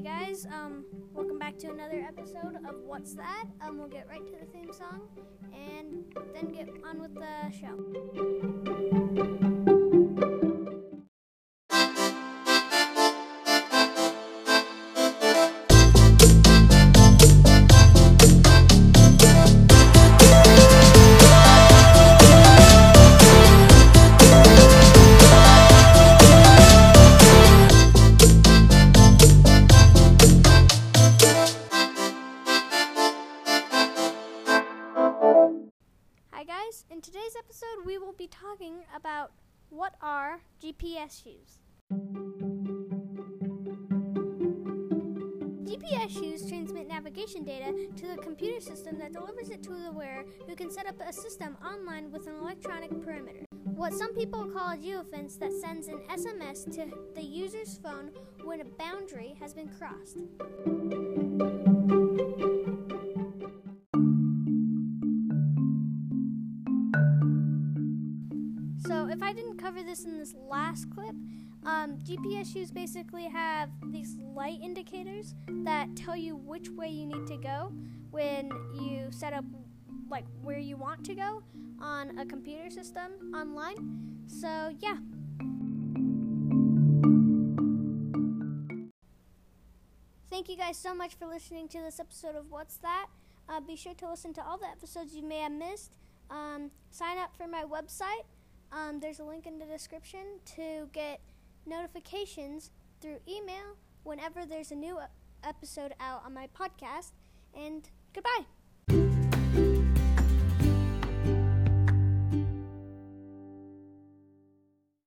guys, um, welcome back to another episode of What's That? Um, we'll get right to the theme song and then get on with the show. Guys, in today's episode we will be talking about what are GPS shoes. GPS shoes transmit navigation data to the computer system that delivers it to the wearer who can set up a system online with an electronic perimeter. What some people call a geofence that sends an SMS to the user's phone when a boundary has been crossed. If I didn't cover this in this last clip, um, GPS shoes basically have these light indicators that tell you which way you need to go when you set up like where you want to go on a computer system online. So, yeah. Thank you guys so much for listening to this episode of What's That. Uh, be sure to listen to all the episodes you may have missed. Um, sign up for my website. Um, there's a link in the description to get notifications through email whenever there's a new episode out on my podcast. And goodbye.